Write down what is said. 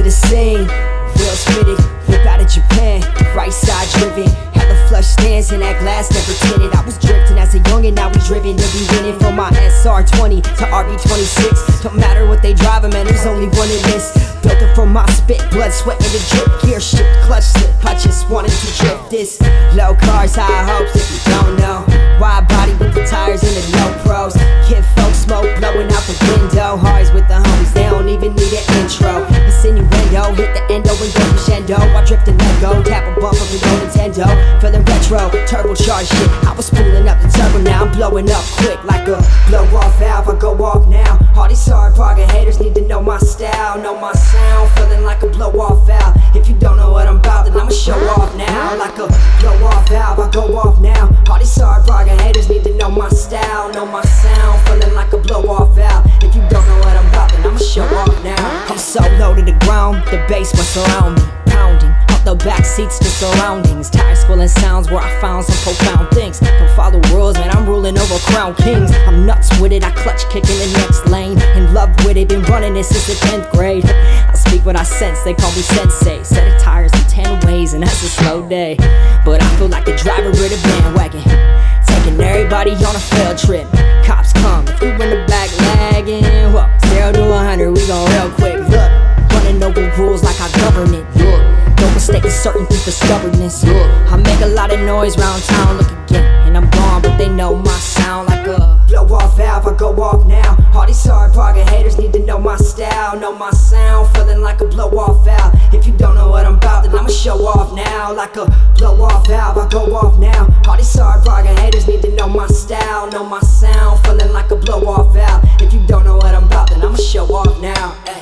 to the scene. Real spitted, whip out of Japan, right side driven. Had the flush stance and that glass never tinted. I was drifting as a youngin', now we driven to be winning. From my SR20 to RB26, don't matter what they drive, man, there's only one in this. Built it from my spit, blood, sweat, and the drip. Gear shift, clutch slip, I just wanted to drift this. Low cars, high hopes, intro. Insinuendo, hit the endo and go crescendo. I drift and let go, tap a bump of the Nintendo. Feeling retro, turbocharged shit. I was spooling up the turbo, now I'm blowing up quick like a blow off valve. I go off now. All these hard bargain haters need to know my style, know my sound. Feeling like a blow off valve. If you don't know what I'm about, then I'ma show off now. Like a blow off valve, I go off now. All these hard bargain haters need to know my style, know my sound. To the bass will surround me, pounding. Out the back seats to surroundings. Tires full sounds where I found some profound things. Don't follow rules, man, I'm ruling over crown kings. I'm nuts with it, I clutch kick in the next lane. In love with it, been running it since the 10th grade. I speak what I sense, they call me sensei. Set of tires in 10 ways, and that's a slow day. But I feel like the driver of the bandwagon. Mistake a certainty for stubbornness. I make a lot of noise round town, look again, and I'm gone, but they know my sound like a blow off valve. I go off now. All these hard bargain haters need to know my style, know my sound, feeling like a blow off valve. If you don't know what I'm about, then I'ma show off now, like a blow off valve. I go off now. All these hard bargain haters need to know my style, know my sound, feeling like a blow off valve. If you don't know what I'm about, then I'ma show off now.